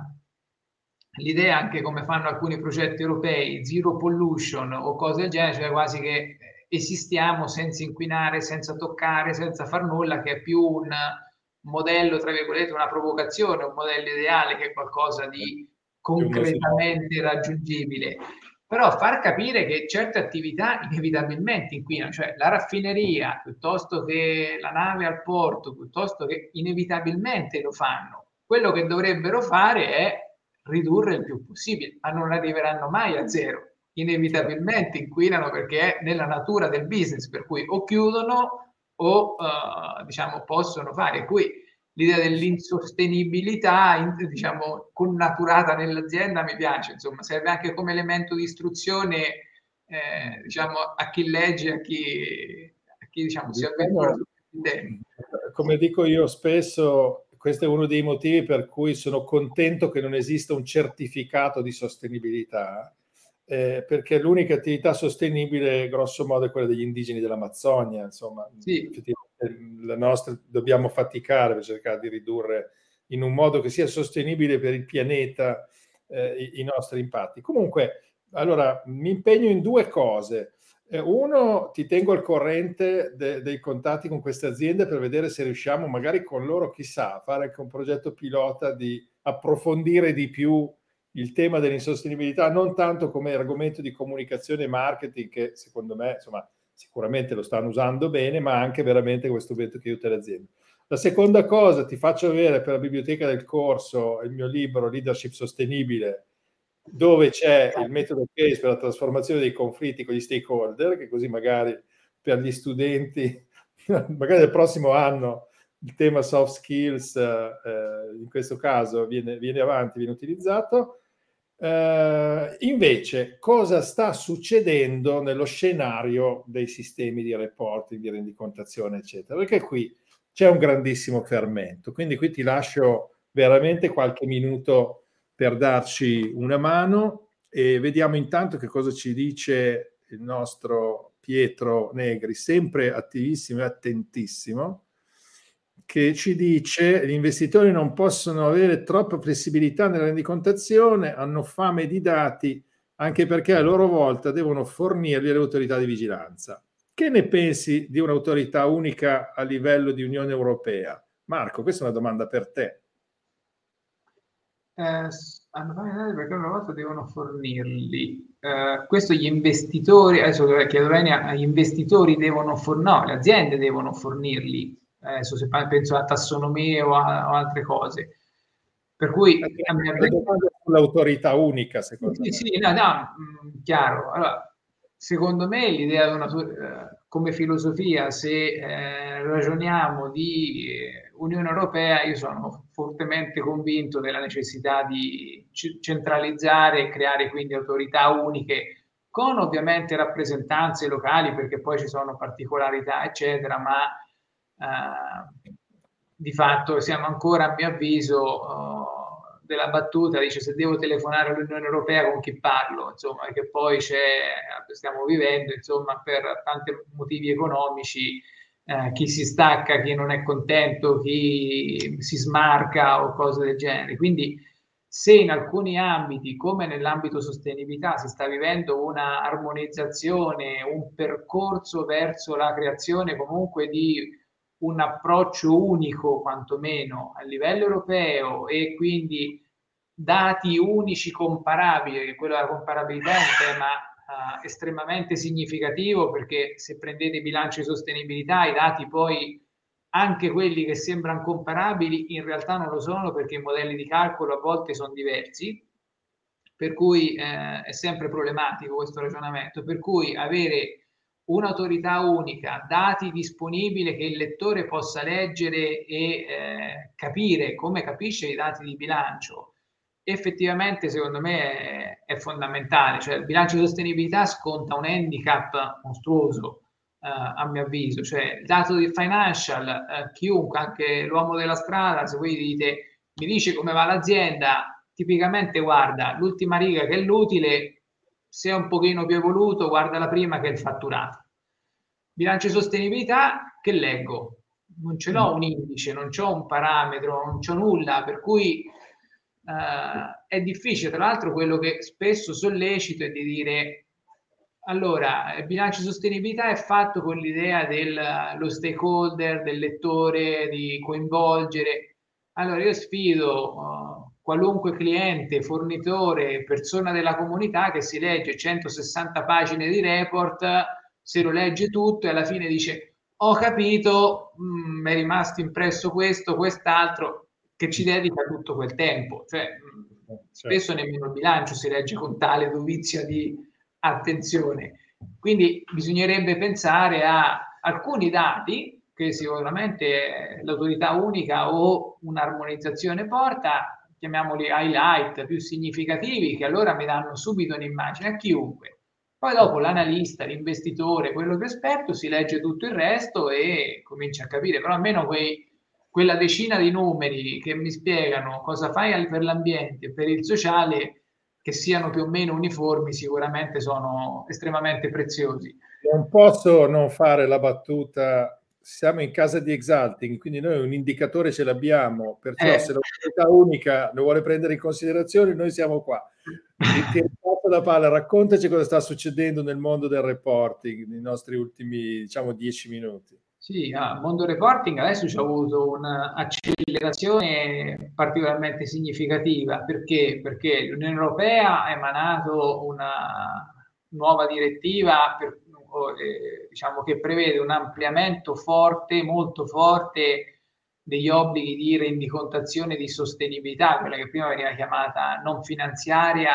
l'idea anche come fanno alcuni progetti europei, zero pollution o cose del genere, cioè quasi che esistiamo senza inquinare, senza toccare, senza far nulla, che è più un modello, tra virgolette, una provocazione, un modello ideale che è qualcosa di concretamente raggiungibile. Però far capire che certe attività inevitabilmente inquinano, cioè la raffineria, piuttosto che la nave al porto, piuttosto che inevitabilmente lo fanno. Quello che dovrebbero fare è ridurre il più possibile, ma non arriveranno mai a zero. Inevitabilmente inquinano perché è nella natura del business, per cui o chiudono o uh, diciamo possono fare. Qui l'idea dell'insostenibilità, diciamo, connaturata nell'azienda mi piace, insomma, serve anche come elemento di istruzione, eh, diciamo, a chi legge, a chi, a chi diciamo, si avventura Come dico io spesso, questo è uno dei motivi per cui sono contento che non esista un certificato di sostenibilità, eh, perché l'unica attività sostenibile, grosso modo, è quella degli indigeni dell'Amazzonia. Insomma, sì. effettivamente nostra, dobbiamo faticare per cercare di ridurre in un modo che sia sostenibile per il pianeta eh, i, i, nostri impatti. Comunque, allora, mi impegno in due cose. Eh, uno, ti tengo al corrente de- dei contatti con queste aziende per vedere se riusciamo, magari con loro, chissà, a fare anche un progetto pilota di approfondire di più il tema dell'insostenibilità, non tanto come argomento di comunicazione e marketing, che secondo me, insomma, sicuramente lo stanno usando bene, ma anche veramente questo strumento che aiuta le aziende. La seconda cosa, ti faccio avere per la biblioteca del corso il mio libro Leadership Sostenibile, dove c'è il metodo case per la trasformazione dei conflitti con gli stakeholder, che così magari per gli studenti, magari nel prossimo anno, il tema soft skills, eh, in questo caso, viene, viene, avanti, viene utilizzato. Eh, invece, cosa sta succedendo nello scenario dei sistemi di reporting, di rendicontazione, eccetera? Perché qui c'è un grandissimo fermento. Quindi qui ti lascio veramente qualche minuto per darci una mano e vediamo intanto che cosa ci dice il nostro Pietro Negri, sempre attivissimo e attentissimo, che ci dice gli investitori non possono avere troppa flessibilità nella rendicontazione, hanno fame di dati, anche perché a loro volta devono fornirli alle autorità di vigilanza. Che ne pensi di un'autorità unica a livello di Unione Europea? Marco, questa è una domanda per te eh, hanno fatto perché una volta devono fornirli. Eh, questo gli investitori, adesso chiedo bene, agli investitori devono fornire, no, le aziende devono fornirli, adesso se penso a tassonomie o a, o altre cose. Per cui l'autorità unica, secondo sì, me. Sì, no, no, mm, chiaro. Allora, secondo me l'idea di una eh, come filosofia, se eh, ragioniamo di eh, Unione Europea, io sono fortemente convinto della necessità di c- centralizzare e creare quindi autorità uniche con ovviamente rappresentanze locali perché poi ci sono particolarità eccetera, ma eh, di fatto siamo ancora a mio avviso oh, della battuta, dice se devo telefonare all'Unione Europea con chi parlo, insomma, che poi c'è, stiamo vivendo, insomma, per tanti motivi economici, eh, chi si stacca, chi non è contento, chi si smarca o cose del genere. Quindi se in alcuni ambiti, come nell'ambito sostenibilità, si sta vivendo una armonizzazione, un percorso verso la creazione comunque di un approccio unico, quantomeno a livello europeo, e quindi dati unici comparabili, quello della comparabilità è un tema uh, estremamente significativo perché se prendete i bilanci di sostenibilità, i dati poi anche quelli che sembrano comparabili in realtà non lo sono perché i modelli di calcolo a volte sono diversi, per cui eh, è sempre problematico questo ragionamento, per cui avere un'autorità unica, dati disponibili che il lettore possa leggere e eh, capire come capisce i dati di bilancio, effettivamente secondo me è, è, fondamentale. Cioè il bilancio di sostenibilità sconta un handicap mostruoso. Uh, a mio avviso, cioè il dato di financial, uh, chiunque, anche l'uomo della strada, se voi dite mi dice come va l'azienda, tipicamente guarda l'ultima riga che è l'utile, se è un pochino più evoluto, guarda la prima che è il fatturato. Bilancio di sostenibilità, che leggo? Non ce l'ho un indice, non c'ho un parametro, non c'ho nulla, per cui eh, è difficile. Tra l'altro quello che spesso sollecito è di dire Allora, il bilancio sostenibilità è fatto con l'idea dello stakeholder, del lettore, di coinvolgere. Allora, io sfido uh, qualunque cliente, fornitore, persona della comunità che si legge 160 pagine di report, se lo legge tutto e alla fine dice ho capito, mm, mi è rimasto impresso questo, quest'altro, che ci dedica tutto quel tempo. Cioè, mm, certo. spesso nemmeno il bilancio si legge con tale dovizia di attenzione. Quindi bisognerebbe pensare a alcuni dati che sicuramente l'autorità unica o un'armonizzazione porta, chiamiamoli highlight più significativi, che allora mi danno subito un'immagine a chiunque. Poi dopo l'analista, l'investitore, quello più esperto si legge tutto il resto e comincia a capire, però almeno quei, quella decina di numeri che mi spiegano cosa fai per l'ambiente e per il sociale che siano più o meno uniformi sicuramente sono estremamente preziosi. Non posso non fare la battuta, siamo in casa di Exalting, quindi noi un indicatore ce l'abbiamo, perciò eh. se l'autorità unica lo vuole prendere in considerazione, noi siamo qua. Ti la palla, raccontaci cosa sta succedendo nel mondo del reporting nei nostri ultimi, diciamo, dieci minuti. Sì, a Mondo Reporting adesso c'è avuto un'accelerazione particolarmente significativa perché? Perché l'Unione Europea ha emanato una nuova direttiva per, eh, diciamo, che prevede un ampliamento forte, molto forte degli obblighi di rendicontazione di sostenibilità, quella che prima veniva chiamata non finanziaria,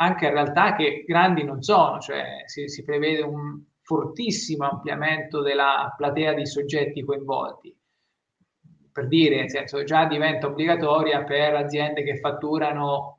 anche in realtà che grandi non sono, cioè si, si prevede un fortissimo ampliamento della platea di soggetti coinvolti. Per dire, nel senso, già diventa obbligatoria per aziende che fatturano,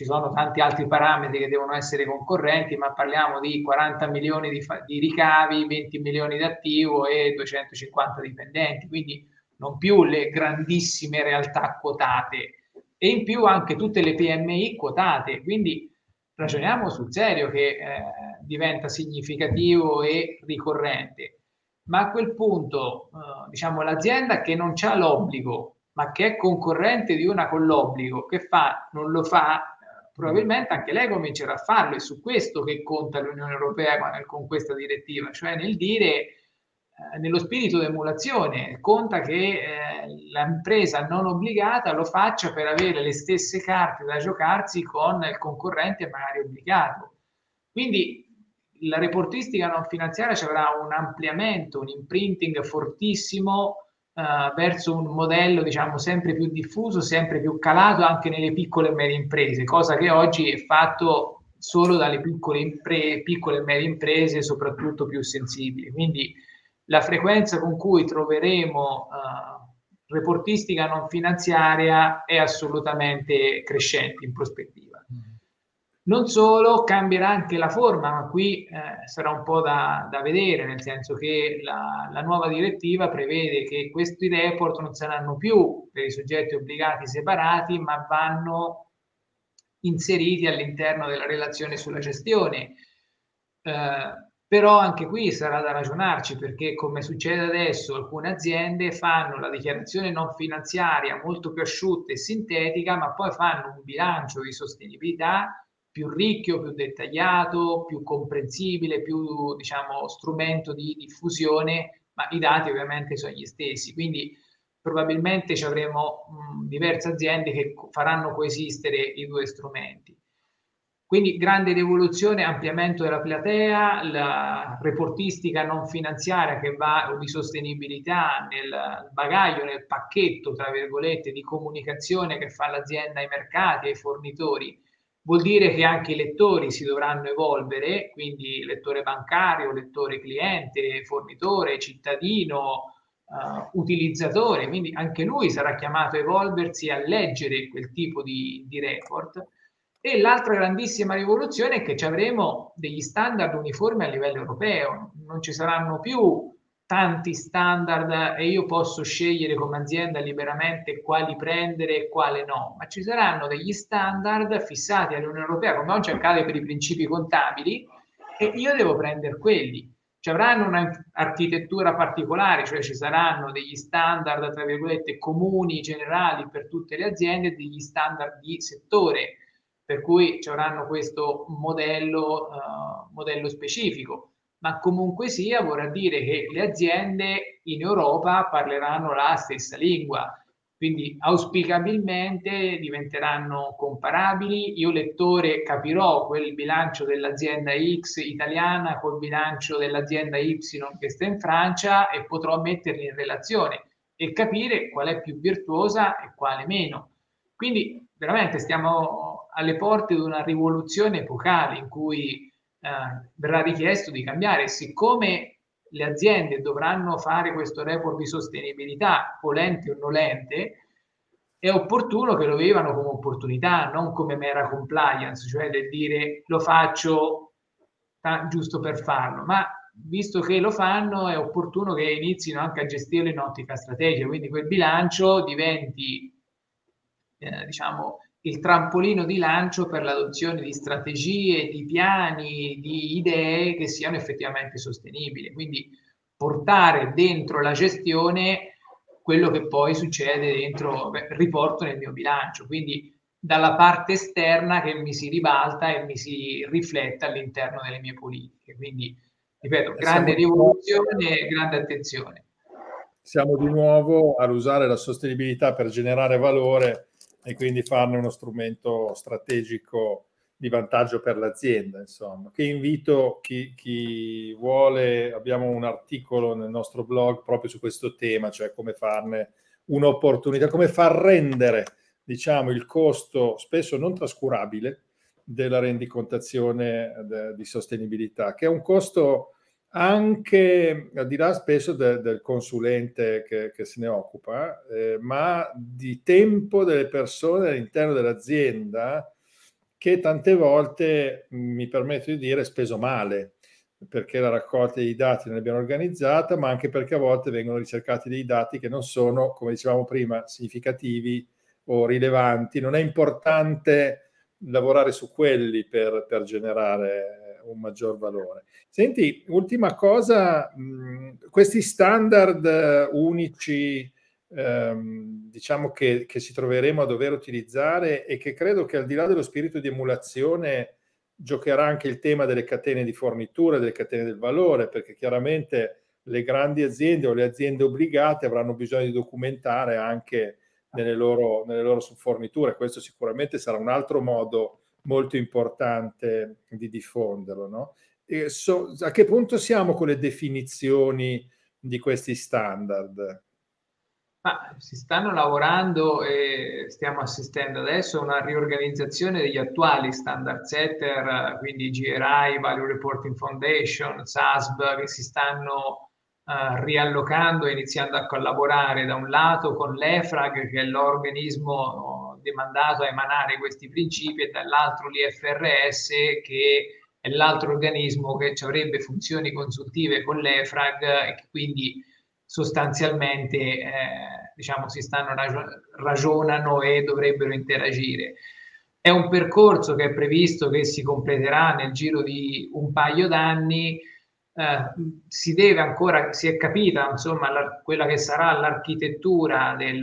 ci sono tanti altri parametri che devono essere concorrenti, ma parliamo di 40 milioni di, di ricavi, 20 milioni di attivo e 250 dipendenti, quindi non più le grandissime realtà quotate e in più anche tutte le PMI quotate, quindi ragioniamo sul serio che eh, diventa significativo e ricorrente. Ma a quel punto, eh, diciamo, l'azienda che non ha l'obbligo, ma che è concorrente di una con l'obbligo, che fa, non lo fa, probabilmente anche lei comincerà a farlo. È su questo che conta l'Unione Europea con questa direttiva, cioè nel dire eh, nello spirito di emulazione, conta che eh, l'impresa non obbligata lo faccia per avere le stesse carte da giocarsi con il concorrente magari obbligato. Quindi la reportistica non finanziaria ci avrà un ampliamento, un imprinting fortissimo eh, verso un modello diciamo sempre più diffuso, sempre più calato anche nelle piccole e medie imprese, cosa che oggi è fatto solo dalle piccole, impre- piccole e medie imprese, soprattutto più sensibili. Quindi la frequenza con cui troveremo uh, reportistica non finanziaria è assolutamente crescente in prospettiva. Non solo, cambierà anche la forma, ma qui eh, sarà un po' da, da, vedere, nel senso che la, la, nuova direttiva prevede che questi report non saranno più per i soggetti obbligati separati, ma vanno inseriti all'interno della relazione sulla gestione. Eh, però anche qui sarà da ragionarci perché come succede adesso alcune aziende fanno la dichiarazione non finanziaria molto più asciutta e sintetica ma poi fanno un bilancio di sostenibilità più ricchio, più dettagliato, più comprensibile, più diciamo strumento di diffusione ma i dati ovviamente sono gli stessi quindi probabilmente ci avremo mh, diverse aziende che faranno coesistere i due strumenti quindi grande rivoluzione, ampliamento della platea, la reportistica non finanziaria che va di sostenibilità nel bagaglio, nel pacchetto, tra virgolette, di comunicazione che fa l'azienda ai mercati, ai fornitori. Vuol dire che anche i lettori si dovranno evolvere, quindi lettore bancario, lettore cliente, fornitore, cittadino, uh, utilizzatore, quindi anche lui sarà chiamato a evolversi a leggere quel tipo di, di report. E l'altra grandissima rivoluzione è che ci avremo degli standard uniformi a livello europeo, non ci saranno più tanti standard e io posso scegliere come azienda liberamente quali prendere e quale no, ma ci saranno degli standard fissati all'Unione Europea, come oggi accade per i principi contabili, e io devo prendere quelli. Ci avranno un'architettura particolare, cioè ci saranno degli standard, tra virgolette, comuni, generali per tutte le aziende, degli standard di settore per cui ci avranno questo modello, uh, modello specifico. Ma comunque sia, vorrà dire che le aziende in Europa parleranno la stessa lingua, quindi auspicabilmente diventeranno comparabili. Io lettore capirò quel bilancio dell'azienda X italiana col bilancio dell'azienda Y che sta in Francia e potrò metterli in relazione e capire qual è più virtuosa e quale meno. Quindi veramente stiamo alle porte di una rivoluzione epocale in cui eh, verrà richiesto di cambiare. Siccome le aziende dovranno fare questo report di sostenibilità, volente o nolente, è opportuno che lo vivano come opportunità, non come mera compliance, cioè del dire lo faccio giusto per farlo, ma visto che lo fanno è opportuno che inizino anche a gestirlo in ottica strategica, quindi quel bilancio diventi, eh, diciamo, il trampolino di lancio per l'adozione di strategie, di piani, di idee che siano effettivamente sostenibili. Quindi portare dentro la gestione quello che poi succede dentro, beh, riporto nel mio bilancio. Quindi dalla parte esterna che mi si ribalta e mi si riflette all'interno delle mie politiche. Quindi, ripeto, grande rivoluzione e grande attenzione. Siamo di nuovo all'usare la sostenibilità per generare valore e quindi farne uno strumento strategico di vantaggio per l'azienda. Insomma, che invito chi, chi, vuole, abbiamo un articolo nel nostro blog proprio su questo tema, cioè come farne un'opportunità, come far rendere diciamo, il costo spesso non trascurabile della rendicontazione de, di sostenibilità, che è un costo anche al di là spesso de, del consulente che, che, se ne occupa, eh, ma di tempo delle persone all'interno dell'azienda che tante volte, mi permetto di dire, speso male, perché la raccolta dei dati non l'abbiamo organizzata, ma anche perché a volte vengono ricercati dei dati che non sono, come dicevamo prima, significativi o rilevanti. Non è importante lavorare su quelli per, per generare un maggior valore. Senti, ultima cosa, mh, questi standard eh, unici, ehm, diciamo che, che, si troveremo a dover utilizzare e che credo che al di là dello spirito di emulazione giocherà anche il tema delle catene di fornitura, delle catene del valore, perché chiaramente le grandi aziende o le aziende obbligate avranno bisogno di documentare anche nelle loro, nelle loro forniture. Questo sicuramente sarà un altro modo molto importante di diffonderlo. No? So, a che punto siamo con le definizioni di questi standard? Ma si stanno lavorando e stiamo assistendo adesso a una riorganizzazione degli attuali standard setter, quindi GRI, Value Reporting Foundation, SASB, che si stanno uh, riallocando e iniziando a collaborare da un lato con l'EFRAG, che è l'organismo demandato a emanare questi principi e dall'altro l'IFRS che è l'altro organismo che avrebbe funzioni consultive con l'EFRAG e che quindi sostanzialmente eh, diciamo si stanno ragionano e dovrebbero interagire. È un percorso che è previsto che si completerà nel giro di un paio d'anni. Eh, si deve ancora, si è capita insomma la, quella che sarà l'architettura del,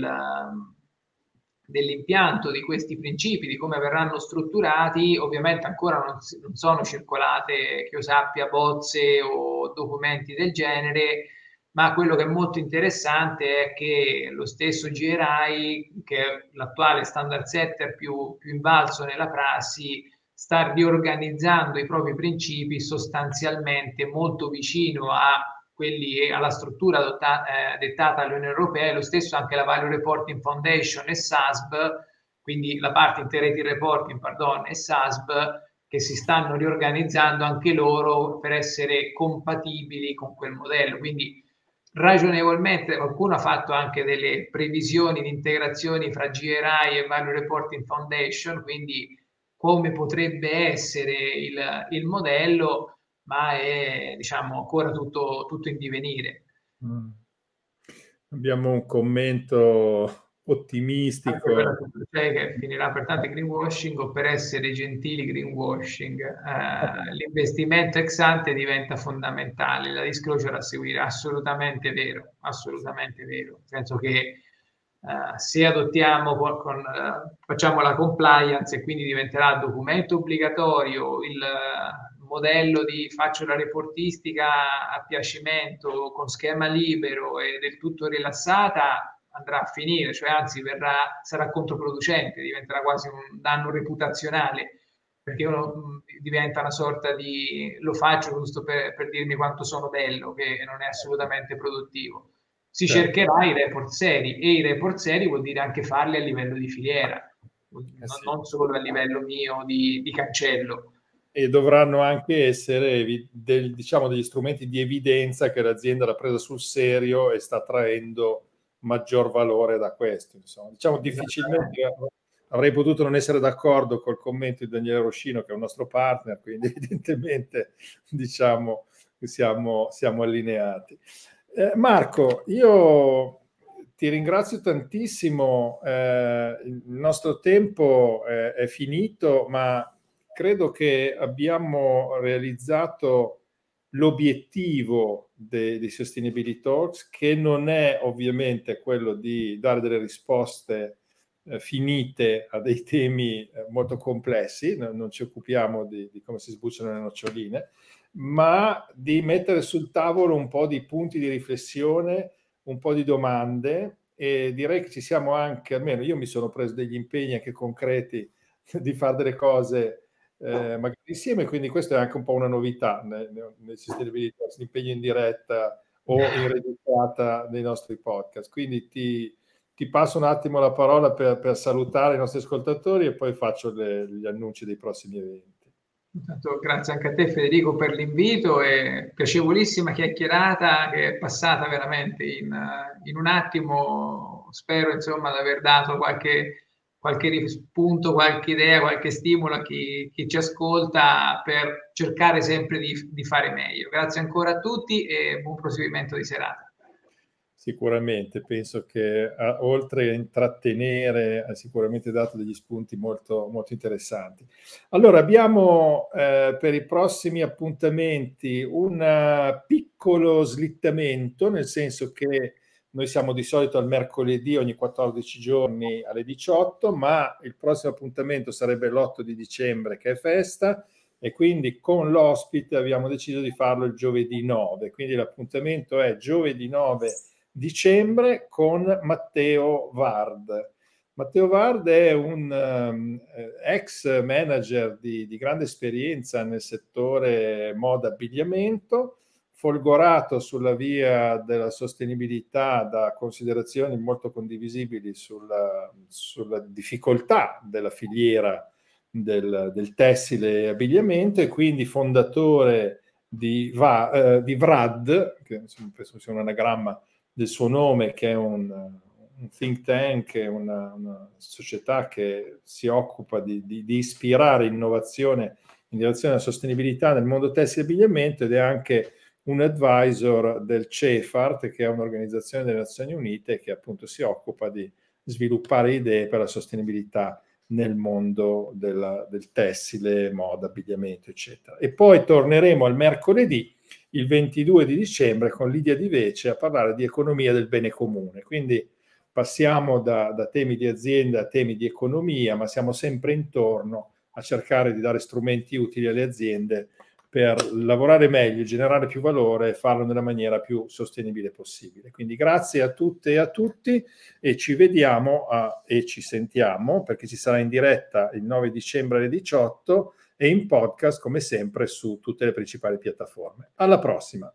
dell'impianto di questi principi, di come verranno strutturati, ovviamente ancora non, non, sono circolate, che io sappia, bozze o documenti del genere, ma quello che è molto interessante è che lo stesso GRI, che è l'attuale standard setter più, più invalso nella prassi, sta riorganizzando i propri principi sostanzialmente molto vicino a quelli alla struttura adotta, eh, dettata dall'Unione Europea, e lo stesso anche la Value Reporting Foundation e SASB, quindi la parte Integrated Reporting, pardon, e SASB, che si stanno riorganizzando anche loro per essere compatibili con quel modello. Quindi ragionevolmente qualcuno ha fatto anche delle previsioni di integrazioni fra GRI e Value Reporting Foundation, quindi come potrebbe essere il, il modello ma è diciamo ancora tutto, tutto in divenire. Mm. Abbiamo un commento ottimistico. Che finirà per tanto greenwashing o per essere gentili greenwashing. Eh, l'investimento ex ante diventa fondamentale, la disclosure a seguire, assolutamente vero, assolutamente vero. Nel senso che Uh, se adottiamo con, uh, facciamo la compliance e quindi diventerà documento obbligatorio il modello di faccio la reportistica a piacimento con schema libero e del tutto rilassata andrà a finire, cioè anzi verrà, sarà controproducente, diventerà quasi un danno reputazionale perché uno diventa una sorta di lo faccio giusto per, per dirmi quanto sono bello, che non è assolutamente produttivo. Si certo. cercherà i report seri e i report seri vuol dire anche farli a livello di filiera, eh non solo a livello mio di, di cancello e dovranno anche essere del, diciamo, degli strumenti di evidenza che l'azienda l'ha presa sul serio e sta traendo maggior valore da questo. Insomma. Diciamo difficilmente avrei potuto non essere d'accordo col commento di Daniele Roscino, che è un nostro partner, quindi evidentemente diciamo che siamo, siamo allineati. Eh, Marco, io ti ringrazio tantissimo, eh, il nostro tempo eh, è finito, ma credo che abbiamo realizzato l'obiettivo dei, Sustainability Talks, che non è ovviamente quello di dare delle risposte eh, finite a dei temi eh, molto complessi, no, non ci occupiamo di, di, come si sbucciano le noccioline, ma di mettere sul tavolo un po' di punti di riflessione, un po' di domande e direi che ci siamo anche, almeno io mi sono preso degli impegni anche concreti di fare delle cose eh, magari insieme, quindi questo è anche un po' una novità nel, nel Sustainability l'impegno in diretta o in registrata dei nostri podcast. Quindi ti, ti passo un attimo la parola per, per, salutare i nostri ascoltatori e poi faccio le, gli annunci dei prossimi eventi. Intanto, grazie anche a te Federico per l'invito e piacevolissima chiacchierata che è passata veramente in, in un attimo. Spero insomma di aver dato qualche, qualche spunto, qualche idea, qualche stimolo a chi, chi ci ascolta per cercare sempre di, di fare meglio. Grazie ancora a tutti e buon proseguimento di serata. Sicuramente, penso che eh, oltre a intrattenere ha sicuramente dato degli spunti molto, molto interessanti. Allora, abbiamo eh, per i prossimi appuntamenti un uh, piccolo slittamento, nel senso che noi siamo di solito al mercoledì ogni 14 giorni alle 18, ma il prossimo appuntamento sarebbe l'8 di dicembre che è festa e quindi con l'ospite abbiamo deciso di farlo il giovedì 9. Quindi l'appuntamento è giovedì 9 dicembre con Matteo Vard. Matteo Vard è un um, ex manager di, di, grande esperienza nel settore moda abbigliamento, folgorato sulla via della sostenibilità da considerazioni molto condivisibili sulla, sulla difficoltà della filiera del, del, tessile e abbigliamento e quindi fondatore di, Va, eh, di VRAD, che penso sia un anagramma del suo nome, che è un, un think tank, una, una, società che si occupa di, di, di, ispirare innovazione in direzione alla sostenibilità nel mondo tessile e abbigliamento ed è anche un advisor del CEFART, che è un'organizzazione delle Nazioni Unite che appunto si occupa di sviluppare idee per la sostenibilità nel mondo della, del tessile, moda, abbigliamento, eccetera. E poi torneremo al mercoledì il 22 di dicembre con Lidia Di Vece a parlare di economia del bene comune. Quindi passiamo da, da temi di azienda a temi di economia, ma siamo sempre intorno a cercare di dare strumenti utili alle aziende per lavorare meglio, generare più valore e farlo nella maniera più sostenibile possibile. Quindi grazie a tutte e a tutti e ci vediamo a, e ci sentiamo perché ci sarà in diretta il 9 dicembre alle 18 e in podcast come sempre su tutte le principali piattaforme. Alla prossima!